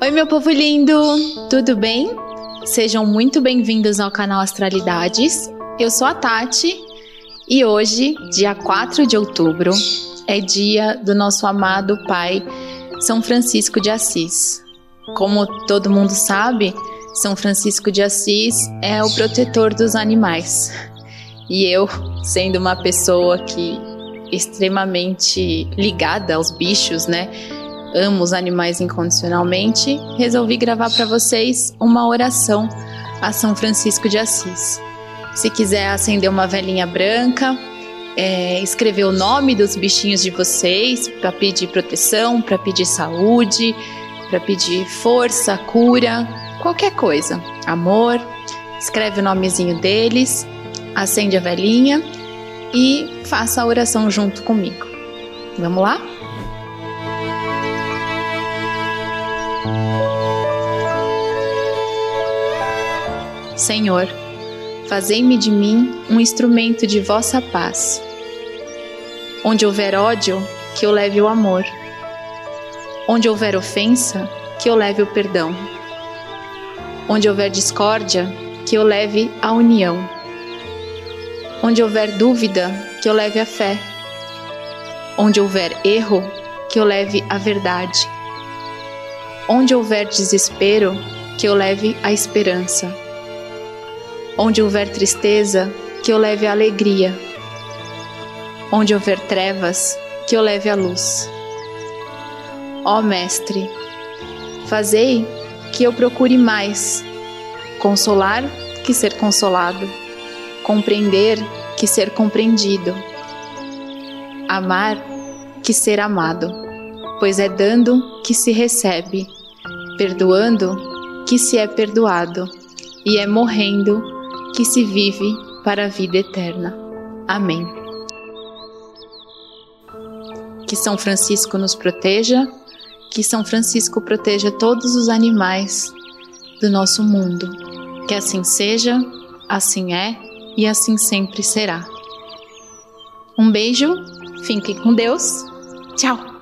Oi, meu povo lindo! Tudo bem? Sejam muito bem-vindos ao canal Astralidades. Eu sou a Tati e hoje, dia 4 de outubro, é dia do nosso amado Pai São Francisco de Assis. Como todo mundo sabe, São Francisco de Assis é o protetor dos animais. E eu, sendo uma pessoa que extremamente ligada aos bichos, né? Amo os animais incondicionalmente, resolvi gravar para vocês uma oração a São Francisco de Assis. Se quiser acender uma velhinha branca, é, escrever o nome dos bichinhos de vocês para pedir proteção, para pedir saúde, para pedir força, cura, qualquer coisa, amor. Escreve o nomezinho deles, acende a velhinha e faça a oração junto comigo. Vamos lá? Senhor, fazei-me de mim um instrumento de vossa paz. Onde houver ódio, que eu leve o amor. Onde houver ofensa, que eu leve o perdão. Onde houver discórdia, que eu leve a união. Onde houver dúvida, que eu leve a fé. Onde houver erro, que eu leve a verdade. Onde houver desespero, que eu leve a esperança. Onde houver tristeza, que eu leve a alegria. Onde houver trevas, que eu leve a luz. Ó Mestre, fazei que eu procure mais consolar que ser consolado compreender que ser compreendido, amar que ser amado, pois é dando que se recebe, perdoando que se é perdoado, e é morrendo que se vive para a vida eterna. Amém. Que São Francisco nos proteja, que São Francisco proteja todos os animais do nosso mundo. Que assim seja, assim é e assim sempre será. Um beijo, fiquem com Deus. Tchau!